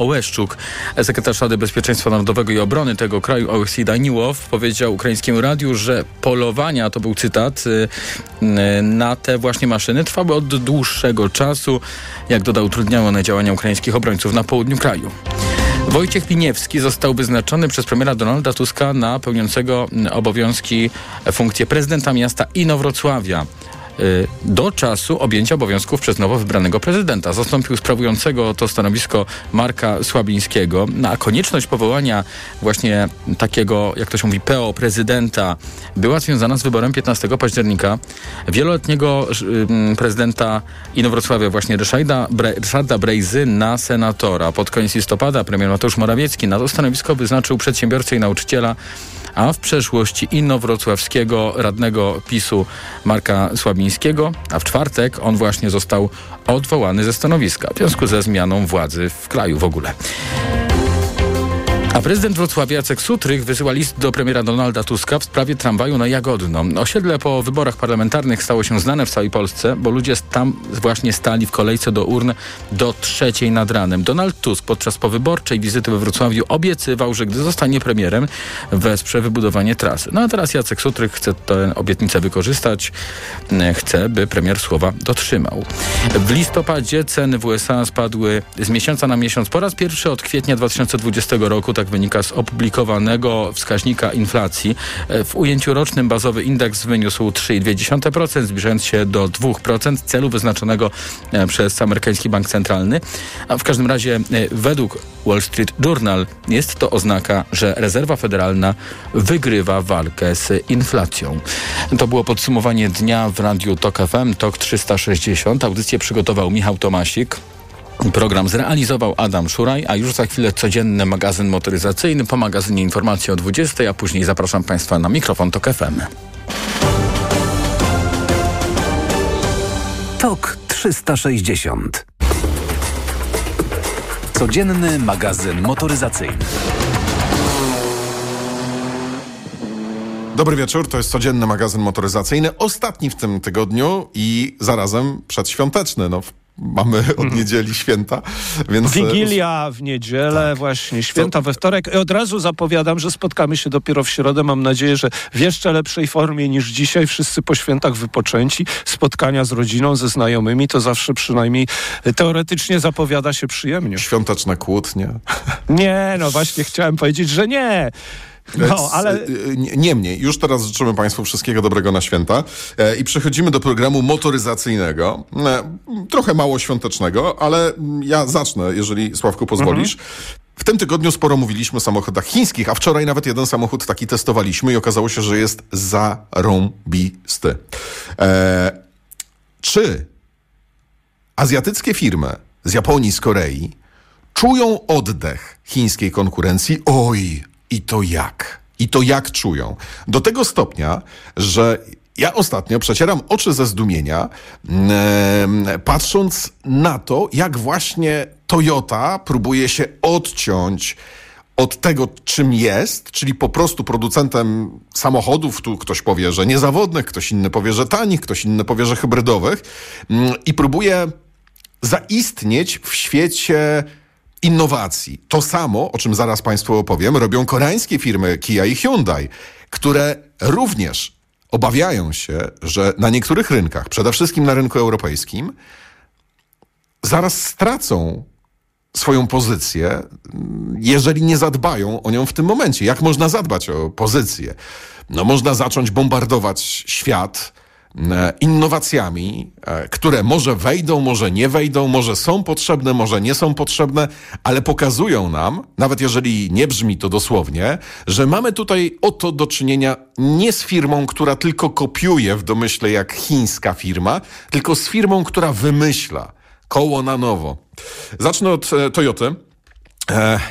Ołeszczuk. Sekretarz Rady Bezpieczeństwa Narodowego i Obrony tego kraju, Oleksij Daniłow, powiedział ukraińskiemu radiu, że polowania, to był cytat, y, y, na te właśnie maszyny trwały od dłuższego czasu. Jak dodał, utrudniały one działania ukraińskich obrońców na południu kraju. Wojciech Piniewski został wyznaczony przez premiera Donalda Tuska na pełniącego obowiązki funkcję prezydenta miasta Inowrocławia. Y, do czasu objęcia obowiązków przez nowo wybranego prezydenta. Zastąpił sprawującego to stanowisko Marka Słabińskiego. No, a konieczność powołania właśnie takiego, jak to się mówi, PO prezydenta była związana z wyborem 15 października wieloletniego y, prezydenta Inowrocławia, właśnie Ryszarda, Bre Ryszarda Brejzy na senatora. Pod koniec listopada premier Mateusz Morawiecki na to stanowisko wyznaczył przedsiębiorcę i nauczyciela a w przeszłości inowrocławskiego radnego PiSu Marka Słabińskiego, a w czwartek on właśnie został odwołany ze stanowiska w związku ze zmianą władzy w kraju w ogóle. A prezydent Wrocławia Jacek Sutrych wysyła list do premiera Donalda Tuska w sprawie tramwaju na Jagodno. Osiedle po wyborach parlamentarnych stało się znane w całej Polsce, bo ludzie tam właśnie stali w kolejce do urn do trzeciej nad ranem. Donald Tusk podczas powyborczej wizyty we Wrocławiu obiecywał, że gdy zostanie premierem, wesprze wybudowanie trasy. No a teraz Jacek Sutrych chce tę obietnicę wykorzystać. Chce, by premier słowa dotrzymał. W listopadzie ceny w USA spadły z miesiąca na miesiąc po raz pierwszy od kwietnia 2020 roku tak wynika z opublikowanego wskaźnika inflacji. E, w ujęciu rocznym bazowy indeks wyniósł 3,2%, zbliżając się do 2% celu wyznaczonego e, przez amerykański bank centralny. A w każdym razie e, według Wall Street Journal jest to oznaka, że rezerwa federalna wygrywa walkę z inflacją. To było podsumowanie dnia w Radiu TOK FM, TOK 360. Audycję przygotował Michał Tomasik. Program zrealizował Adam Szuraj, a już za chwilę codzienny magazyn motoryzacyjny. Po magazynie informacji o 20, a później zapraszam Państwa na mikrofon TOK FM. TOK 360 Codzienny magazyn motoryzacyjny. Dobry wieczór, to jest codzienny magazyn motoryzacyjny, ostatni w tym tygodniu i zarazem przedświąteczny. No, mamy od mhm. niedzieli święta, więc... E, Wigilia w niedzielę, tak. właśnie święta we wtorek. I od razu zapowiadam, że spotkamy się dopiero w środę. Mam nadzieję, że w jeszcze lepszej formie niż dzisiaj. Wszyscy po świętach wypoczęci. Spotkania z rodziną, ze znajomymi, to zawsze przynajmniej teoretycznie zapowiada się przyjemnie. Świąteczne kłótnie. Nie, no właśnie chciałem powiedzieć, że nie. No, ale... E, niemniej, już teraz życzymy Państwu wszystkiego dobrego na święta e, i przechodzimy do programu motoryzacyjnego. E, trochę mało świątecznego, ale ja zacznę, jeżeli Sławku pozwolisz. Mhm. W tym tygodniu sporo mówiliśmy o samochodach chińskich, a wczoraj nawet jeden samochód taki testowaliśmy i okazało się, że jest zarąbisty. Eee, czy azjatyckie firmy z Japonii, z Korei czują oddech chińskiej konkurencji? Oj, i to jak? I to jak czują? Do tego stopnia, że ja ostatnio przecieram oczy ze zdumienia, yy, patrząc na to, jak właśnie Toyota próbuje się odciąć od tego, czym jest, czyli po prostu producentem samochodów, tu ktoś powie, że niezawodnych, ktoś inny powie, że tanich, ktoś inny powie, że hybrydowych, yy, i próbuje zaistnieć w świecie innowacji. To samo, o czym zaraz Państwu opowiem, robią koreańskie firmy Kia i Hyundai, które również obawiają się, że na niektórych rynkach, przede wszystkim na rynku europejskim, zaraz stracą swoją pozycję, jeżeli nie zadbają o nią w tym momencie. Jak można zadbać o pozycję? No, można zacząć bombardować świat innowacjami, e, które może wejdą, może nie wejdą, może są potrzebne, może nie są potrzebne, ale pokazują nam, nawet jeżeli nie brzmi to dosłownie, że mamy tutaj oto do czynienia nie z firmą, która tylko kopiuje w domyśle jak chińska firma, tylko z firmą, która wymyśla koło na nowo. Zacznę od e, Toyoty.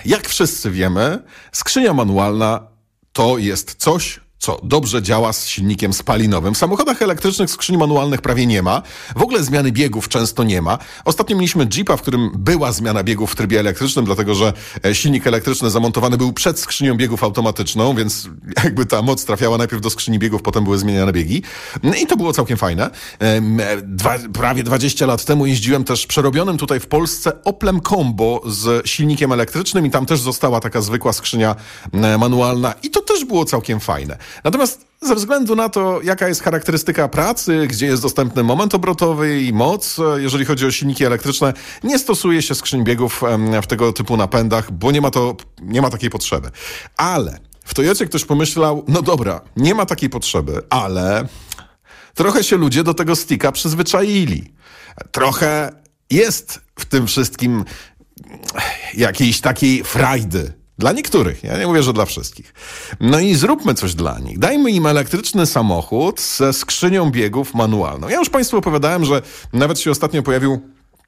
Jak wszyscy wiemy, skrzynia manualna to jest coś, co dobrze działa z silnikiem spalinowym. W samochodach elektrycznych skrzyni manualnych prawie nie ma. W ogóle zmiany biegów często nie ma. Ostatnio mieliśmy Jeepa, w którym była zmiana biegów w trybie elektrycznym, dlatego że e, silnik elektryczny zamontowany był przed skrzynią biegów automatyczną, więc jakby ta moc trafiała najpierw do skrzyni biegów, potem były zmieniane biegi. No I to było całkiem fajne. E, Dwa, prawie 20 lat temu jeździłem też przerobionym tutaj w Polsce Oplem Combo z silnikiem elektrycznym i tam też została taka zwykła skrzynia e, manualna i to też było całkiem fajne. Natomiast ze względu na to, jaka jest charakterystyka pracy, gdzie jest dostępny moment obrotowy i moc, jeżeli chodzi o silniki elektryczne, nie stosuje się skrzyń biegów w tego typu napędach, bo nie ma, to, nie ma takiej potrzeby. Ale w Toyocie ktoś pomyślał, no dobra, nie ma takiej potrzeby, ale trochę się ludzie do tego sticka przyzwyczaili. Trochę jest w tym wszystkim jakiejś takiej frajdy. Dla niektórych, ja nie mówię, że dla wszystkich. No i zróbmy coś dla nich. Dajmy im elektryczny samochód ze skrzynią biegów manualną. Ja już Państwu opowiadałem, że nawet się ostatnio pojawił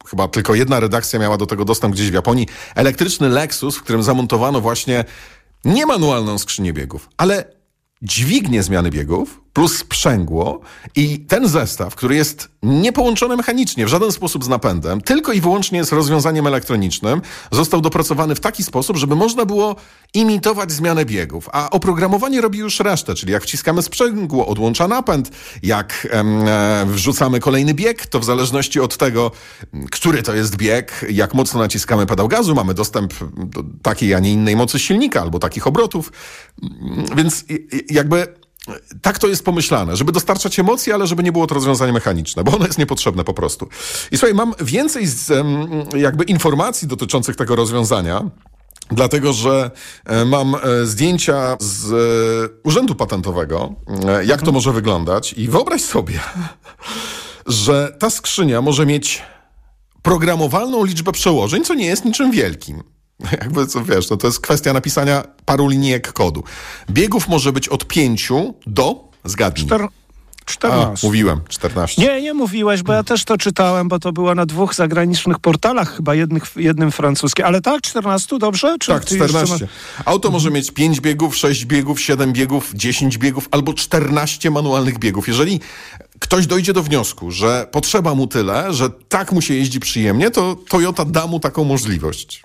chyba tylko jedna redakcja miała do tego dostęp gdzieś w Japonii, elektryczny Lexus, w którym zamontowano właśnie nie manualną skrzynię biegów, ale dźwignię zmiany biegów plus sprzęgło i ten zestaw, który jest niepołączony mechanicznie w żaden sposób z napędem, tylko i wyłącznie z rozwiązaniem elektronicznym, został dopracowany w taki sposób, żeby można było imitować zmianę biegów. A oprogramowanie robi już resztę, czyli jak wciskamy sprzęgło, odłącza napęd, jak em, e, wrzucamy kolejny bieg, to w zależności od tego, który to jest bieg, jak mocno naciskamy pedał gazu, mamy dostęp do takiej, a nie innej mocy silnika albo takich obrotów. Mm, Więc jakby tak to jest pomyślane, żeby dostarczać emocji, ale żeby nie było to rozwiązanie mechaniczne, bo ono jest niepotrzebne po prostu. I słuchaj, mam więcej z, jakby informacji dotyczących tego rozwiązania. Dlatego, że e, mam e, zdjęcia z e, Urzędu Patentowego, jak to może wyglądać. I wyobraź sobie, że ta skrzynia może mieć programowalną liczbę przełożeń, co nie jest niczym wielkim. Jakby, co wiesz, no to jest kwestia napisania paru linijek kodu. Biegów może być od 5 do, zgadnij. Czter... A, 14. mówiłem, 14. Nie, nie mówiłeś, bo ja też to czytałem, bo to było na dwóch zagranicznych portalach, chyba jednych, jednym francuskim. Ale tak, 14, dobrze? Czy Tak, ty jeszcze 14. Auto może mieć 5 biegów, 6 biegów, 7 biegów, 10 biegów albo 14 manualnych biegów. Jeżeli ktoś dojdzie do wniosku, że potrzeba mu tyle, że tak mu się jeździ przyjemnie, to Toyota da mu taką możliwość.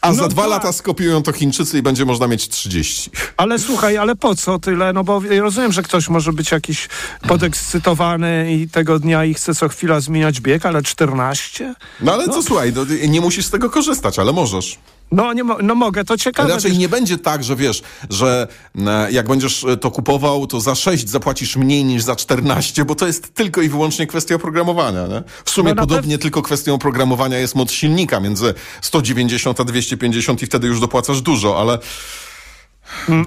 A za No dwa tak. lata skopiują to Chińczycy i będzie można mieć 30. Ale słuchaj, ale po co tyle? No bo rozumiem, że ktoś może być jakiś podekscytowany i tego dnia i chce co chwila zmieniać bieg, ale 14? No ale co, słuchaj, no, nie musisz z tego korzystać, ale możesz. No, nie no mogę, to ciekawe. Raczej wiesz. nie będzie tak, że wiesz, że e, jak będziesz e, to kupował, to za 6 zapłacisz mniej niż za 14, bo to jest tylko i wyłącznie kwestia oprogramowania. Nie? W sumie No podobnie tylko kwestią oprogramowania jest moc silnika między 190 a 250 i wtedy już dopłacasz dużo, ale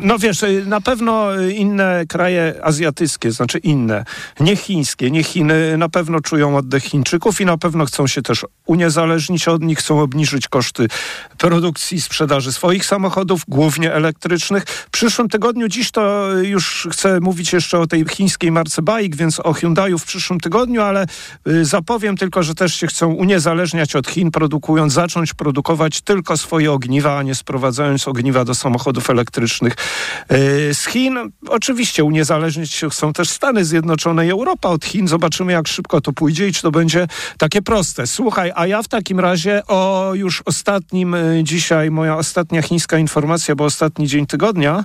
No wiesz, y, na pewno y, inne kraje azjatyckie, znaczy inne, nie chińskie, nie Chiny, na pewno czują oddech Chińczyków i na pewno chcą się też uniezależnić od nich, chcą obniżyć koszty produkcji i sprzedaży swoich samochodów, głównie elektrycznych. W przyszłym tygodniu, dziś to y, już chcę mówić jeszcze o tej chińskiej marce Baik, więc o Hyundaiu w przyszłym tygodniu, ale y, zapowiem tylko, że też się chcą uniezależniać od Chin, produkując, zacząć produkować tylko swoje ogniwa, a nie sprowadzając ogniwa do samochodów elektrycznych. Y, Z Chin oczywiście uniezależnić się chcą też Stany Zjednoczone i Europa od Chin. Zobaczymy, jak szybko to pójdzie i czy to będzie takie proste. Słuchaj, a ja w takim razie o już ostatnim y, dzisiaj, moja ostatnia chińska informacja, bo ostatni dzień tygodnia, e,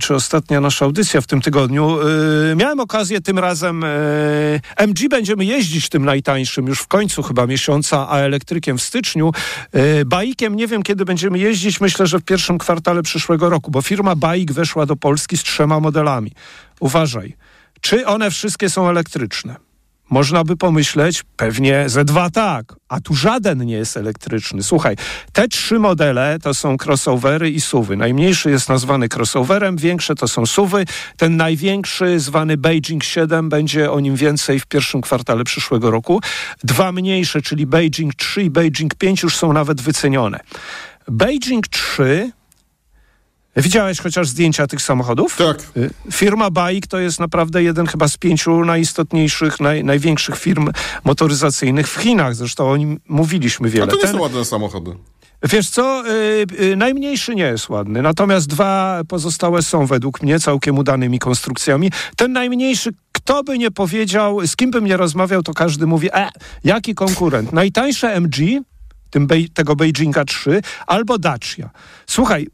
czy ostatnia nasza audycja w tym tygodniu. E, Miałem okazję tym razem. e, MG będziemy jeździć tym najtańszym już w końcu chyba miesiąca, a elektrykiem w styczniu. E, Baikiem nie wiem kiedy będziemy jeździć. Myślę, że w pierwszym kwartale przyszłego roku, bo firma Baik weszła do Polski z trzema modelami. Uważaj, czy one wszystkie są elektryczne? Można by pomyśleć, pewnie ze dwa tak, a tu żaden nie jest elektryczny. Słuchaj, te trzy modele to są crossovery i suwy. Najmniejszy jest nazwany crossoverem, większe to są suwy. Ten największy, zwany Beijing 7, będzie o nim więcej w pierwszym kwartale przyszłego roku. Dwa mniejsze, czyli Beijing 3 i Beijing 5 już są nawet wycenione. Beijing 3 Widziałeś chociaż zdjęcia tych samochodów? Tak. Y, Firma Baik to jest naprawdę jeden chyba z pięciu najistotniejszych, naj, największych firm motoryzacyjnych w Chinach. Zresztą o nim mówiliśmy a wiele. to nie Ten, są ładne samochody. Wiesz co, yy, yy, najmniejszy nie jest ładny, natomiast dwa pozostałe są według mnie całkiem udanymi konstrukcjami. Ten najmniejszy, kto by nie powiedział, z kim bym nie rozmawiał, to każdy mówi, e, jaki konkurent? Najtańsze MG, tym Bej, tego Beijinga 3, albo Dacia. Słuchaj,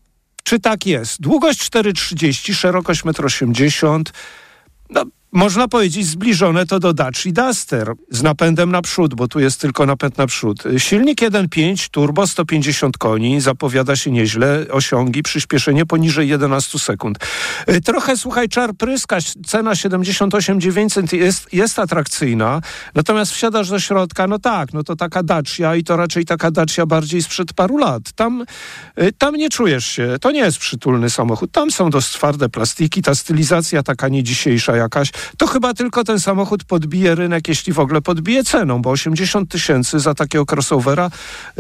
czy tak jest? Długość 4,30, szerokość 1,80 m. No, można powiedzieć zbliżone to do Dacia Duster z napędem naprzód, bo tu jest tylko napęd naprzód. Silnik 1.5, turbo 150 koni, zapowiada się nieźle, osiągi, przyspieszenie poniżej 11 sekund. Y, trochę, słuchaj, czar pryskać, cena 78 900 jest, jest atrakcyjna, natomiast wsiadasz do środka, no tak, no to taka Dacia i to raczej taka Dacia bardziej sprzed paru lat. Tam, y, tam nie czujesz się, to nie jest przytulny samochód, tam są dość twarde plastiki, ta stylizacja taka nie dzisiejsza jakaś, to chyba tylko ten samochód podbije rynek, jeśli w ogóle podbije ceną, bo 80 tysięcy za takiego crossovera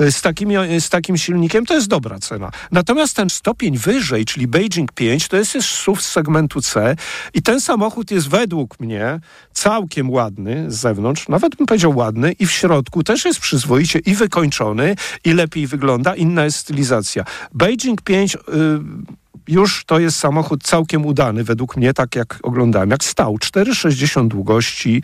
y, z, takimi, y, z takim silnikiem to jest dobra cena. Natomiast ten stopień wyżej, czyli Beijing 5, to jest już SUV z segmentu C i ten samochód jest według mnie całkiem ładny z zewnątrz, nawet bym powiedział ładny i w środku też jest przyzwoicie i wykończony i lepiej wygląda, inna jest stylizacja. Beijing 5... Yy, już to jest samochód całkiem udany, według mnie, tak jak oglądałem, jak stał. 4,60 długości,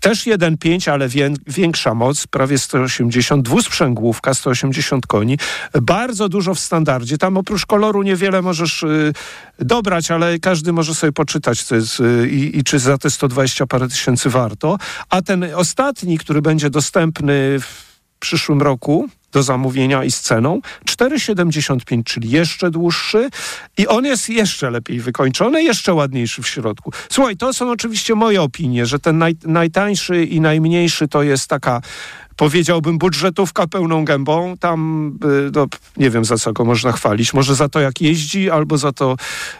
też 1,5, ale większa moc, prawie 180, dwusprzęgłówka, 180 koni. Bardzo dużo w standardzie. Tam oprócz koloru niewiele możesz y, dobrać, ale każdy może sobie poczytać, co jest, y, i czy za te 120 parę tysięcy warto. A ten ostatni, który będzie dostępny w przyszłym roku, do zamówienia i z ceną 4,75, czyli jeszcze dłuższy i on jest jeszcze lepiej wykończony, jeszcze ładniejszy w środku. Słuchaj, to są oczywiście moje opinie, że ten naj, najtańszy i najmniejszy to jest taka powiedziałbym, budżetówka pełną gębą. Tam y, no, nie wiem, za co go można chwalić. Może za to, jak jeździ, albo za to,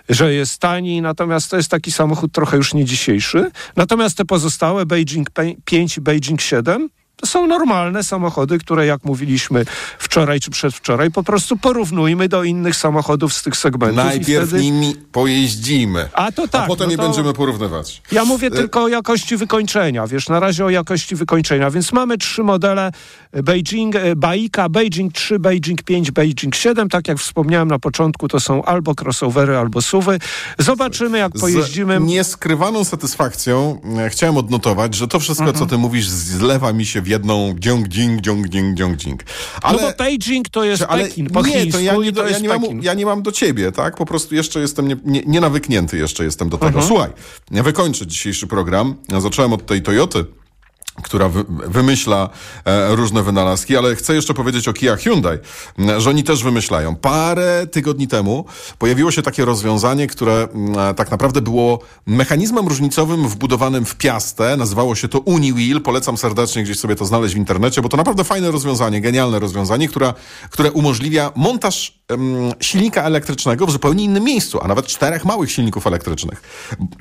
że jest tani. Natomiast to jest taki samochód trochę już nie dzisiejszy. Natomiast te pozostałe, Beijing 5 i Beijing 7, to są normalne samochody, które jak mówiliśmy wczoraj czy przedwczoraj, po prostu porównujmy do innych samochodów z tych segmentów. Najpierw wtedy... nimi pojeździmy, a, to tak, a potem no to... będziemy porównywać. Ja mówię tylko o jakości wykończenia, wiesz, na razie o jakości wykończenia, więc mamy trzy modele Beijing, e, Baika, Beijing 3, Beijing 5, Beijing 7, tak jak wspomniałem na początku, to są albo crossovery, albo suwy. Zobaczymy, jak pojeździmy. Z nieskrywaną satysfakcją e, chciałem odnotować, że to wszystko, mhm. co ty mówisz, zlewa mi się w jedną Gyeongjing, Gyeongjing, Gyeongjing. Ale, no bo Beijing to jest ale, Pekin, po nie, to ja nie, to ja, nie mam, ja nie mam do ciebie, tak? Po prostu jeszcze jestem nie, nie, nienawyknięty jeszcze jestem do tego. Mhm. Słuchaj, ja wykończę dzisiejszy program. Ja zacząłem od tej Toyoty która wy, wymyśla e, różne wynalazki, ale chcę jeszcze powiedzieć o Kia Hyundai, że oni też wymyślają. Parę tygodni temu pojawiło się takie rozwiązanie, które e, tak naprawdę było mechanizmem różnicowym wbudowanym w piastę. Nazywało się to UniWheel. Polecam serdecznie gdzieś sobie to znaleźć w internecie, bo to naprawdę fajne rozwiązanie, genialne rozwiązanie, która, które umożliwia montaż silnika elektrycznego w zupełnie innym miejscu, a nawet czterech małych silników elektrycznych.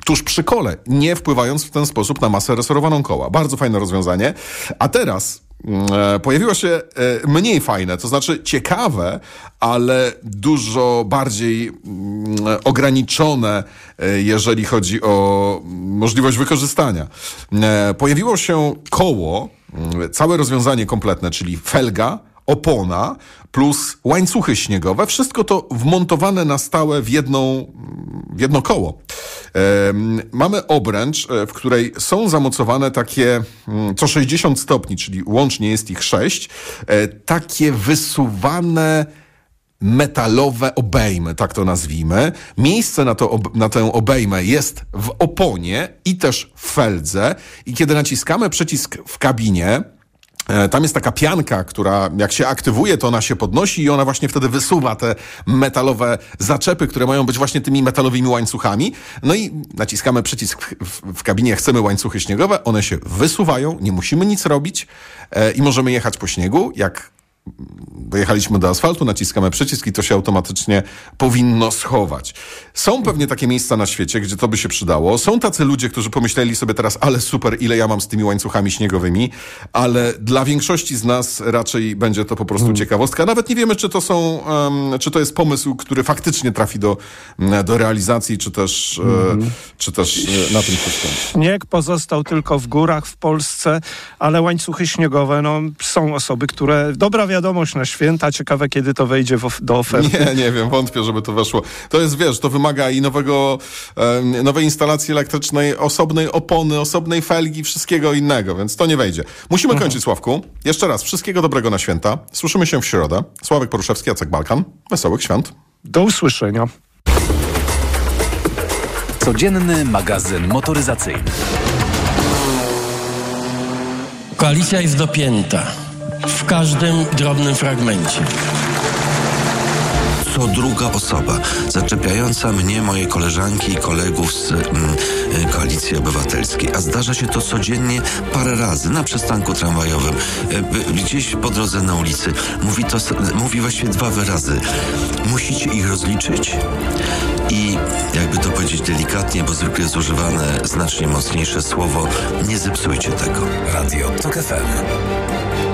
Tuż przy kole, nie wpływając w ten sposób na masę resorowaną koła. Bardzo fajne rozwiązanie rozwiązanie. A teraz mm, e, pojawiło się e, mniej fajne, to znaczy ciekawe, ale dużo bardziej mm, ograniczone, e, jeżeli chodzi o możliwość wykorzystania. Pojawiło się koło, mm, całe rozwiązanie kompletne, czyli felga, opona plus łańcuchy śniegowe. Wszystko to wmontowane na stałe w, jedną, w jedno koło. Mamy obręcz, e, w której są zamocowane takie mm, co 60 stopni, czyli łącznie jest ich 6, e, takie wysuwane metalowe obejmy, tak to nazwijmy. Miejsce na, to, na tę obejmę jest w oponie i też w feldze i kiedy naciskamy przycisk w kabinie, tam jest taka pianka, która jak się aktywuje, to ona się podnosi i ona właśnie wtedy wysuwa te metalowe zaczepy, które mają być właśnie tymi metalowymi łańcuchami. No i naciskamy przycisk w, w kabinie, chcemy łańcuchy śniegowe, one się wysuwają, nie musimy nic robić e, i możemy jechać po śniegu. Jak dojechaliśmy do asfaltu, naciskamy przycisk i to się automatycznie powinno schować. Są pewnie takie miejsca na świecie, gdzie to by się przydało. Są tacy ludzie, którzy pomyśleli sobie teraz, ale super, ile ja mam z tymi łańcuchami śniegowymi, ale dla większości z nas raczej będzie to po prostu hmm. ciekawostka. Nawet nie wiemy, czy to są, um, czy to jest pomysł, który faktycznie trafi do, do realizacji, czy też, hmm. e, czy też e, na tym się skończy. Śnieg pozostał tylko w górach w Polsce, ale łańcuchy śniegowe, no, są osoby, które, dobra wiadomość, wiadomość na święta. Ciekawe, kiedy to wejdzie of do oferty. Nie, nie wiem, wątpię, żeby to weszło. To jest, wiesz, to wymaga i nowego, e, nowej instalacji elektrycznej, osobnej opony, osobnej felgi, wszystkiego innego, więc to nie wejdzie. Musimy Mhm. kończyć, Sławku. Jeszcze raz, wszystkiego dobrego na święta. Słyszymy się w środę. Sławek Poruszewski, Jacek Balkan. Wesołych świąt. Do usłyszenia. Codzienny magazyn motoryzacyjny. Koalicja jest dopięta w każdym drobnym fragmencie. co druga osoba zaczepiająca mnie, moje koleżanki i kolegów z mm, y, Koalicji Obywatelskiej. A zdarza się to codziennie parę razy na przystanku tramwajowym, y, y, gdzieś po drodze na ulicy. Mówi to, mówi właściwie dwa wyrazy. Musicie ich rozliczyć i jakby to powiedzieć delikatnie, bo zwykle jest używane znacznie mocniejsze słowo, nie zepsujcie tego. Radio TOK FM.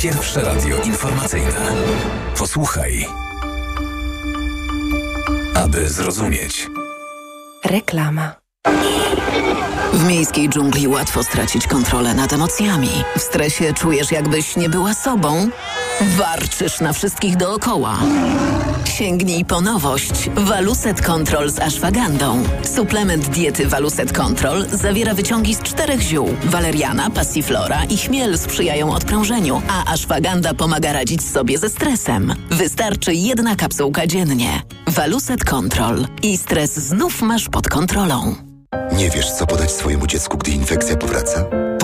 Pierwsze radio informacyjne. Posłuchaj. Aby zrozumieć. Reklama. W miejskiej dżungli łatwo stracić kontrolę nad emocjami. W stresie czujesz, jakbyś nie była sobą. Warczysz na wszystkich dookoła. Sięgnij po nowość Waluset Control z ashwagandą. Suplement diety Waluset Control zawiera wyciągi z czterech ziół. Waleriana, passiflora i chmiel sprzyjają odprężeniu, a ashwaganda pomaga radzić sobie ze stresem. Wystarczy jedna kapsułka dziennie. Waluset Control. I stres znów masz pod kontrolą. Nie wiesz, co podać swojemu dziecku, gdy infekcja powraca?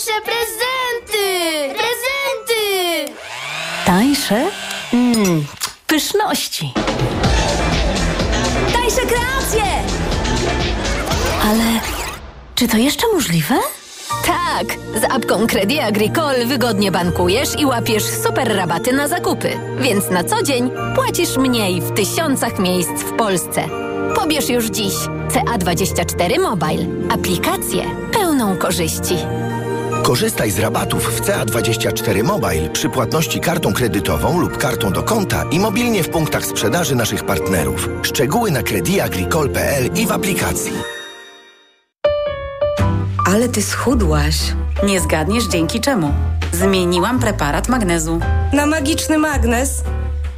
tańsze prezenty! Prezenty! Tańsze? Mmm, pyszności. Tańsze kreacje! Ale czy to jeszcze możliwe? Tak, z apką Credit Agricole wygodnie bankujesz i łapiesz super rabaty na zakupy. Więc na co dzień płacisz mniej w tysiącach miejsc w Polsce. Pobierz już dziś CA24 Mobile. Aplikację pełną korzyści. Korzystaj z rabatów w CA24 Mobile przy płatności kartą kredytową lub kartą do konta i mobilnie w punktach sprzedaży naszych partnerów. Szczegóły na crediagricole.pl i w aplikacji. Ale ty schudłaś. Nie zgadniesz dzięki czemu. Zmieniłam preparat magnezu. Na magiczny magnes.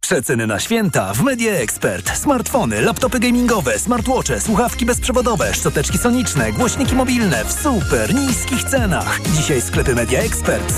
Przeceny na święta w Media Expert. Smartfony, laptopy gamingowe, smartwatche, słuchawki bezprzewodowe, szczoteczki soniczne, głośniki mobilne w super niskich cenach. Dzisiaj sklepy Media Expert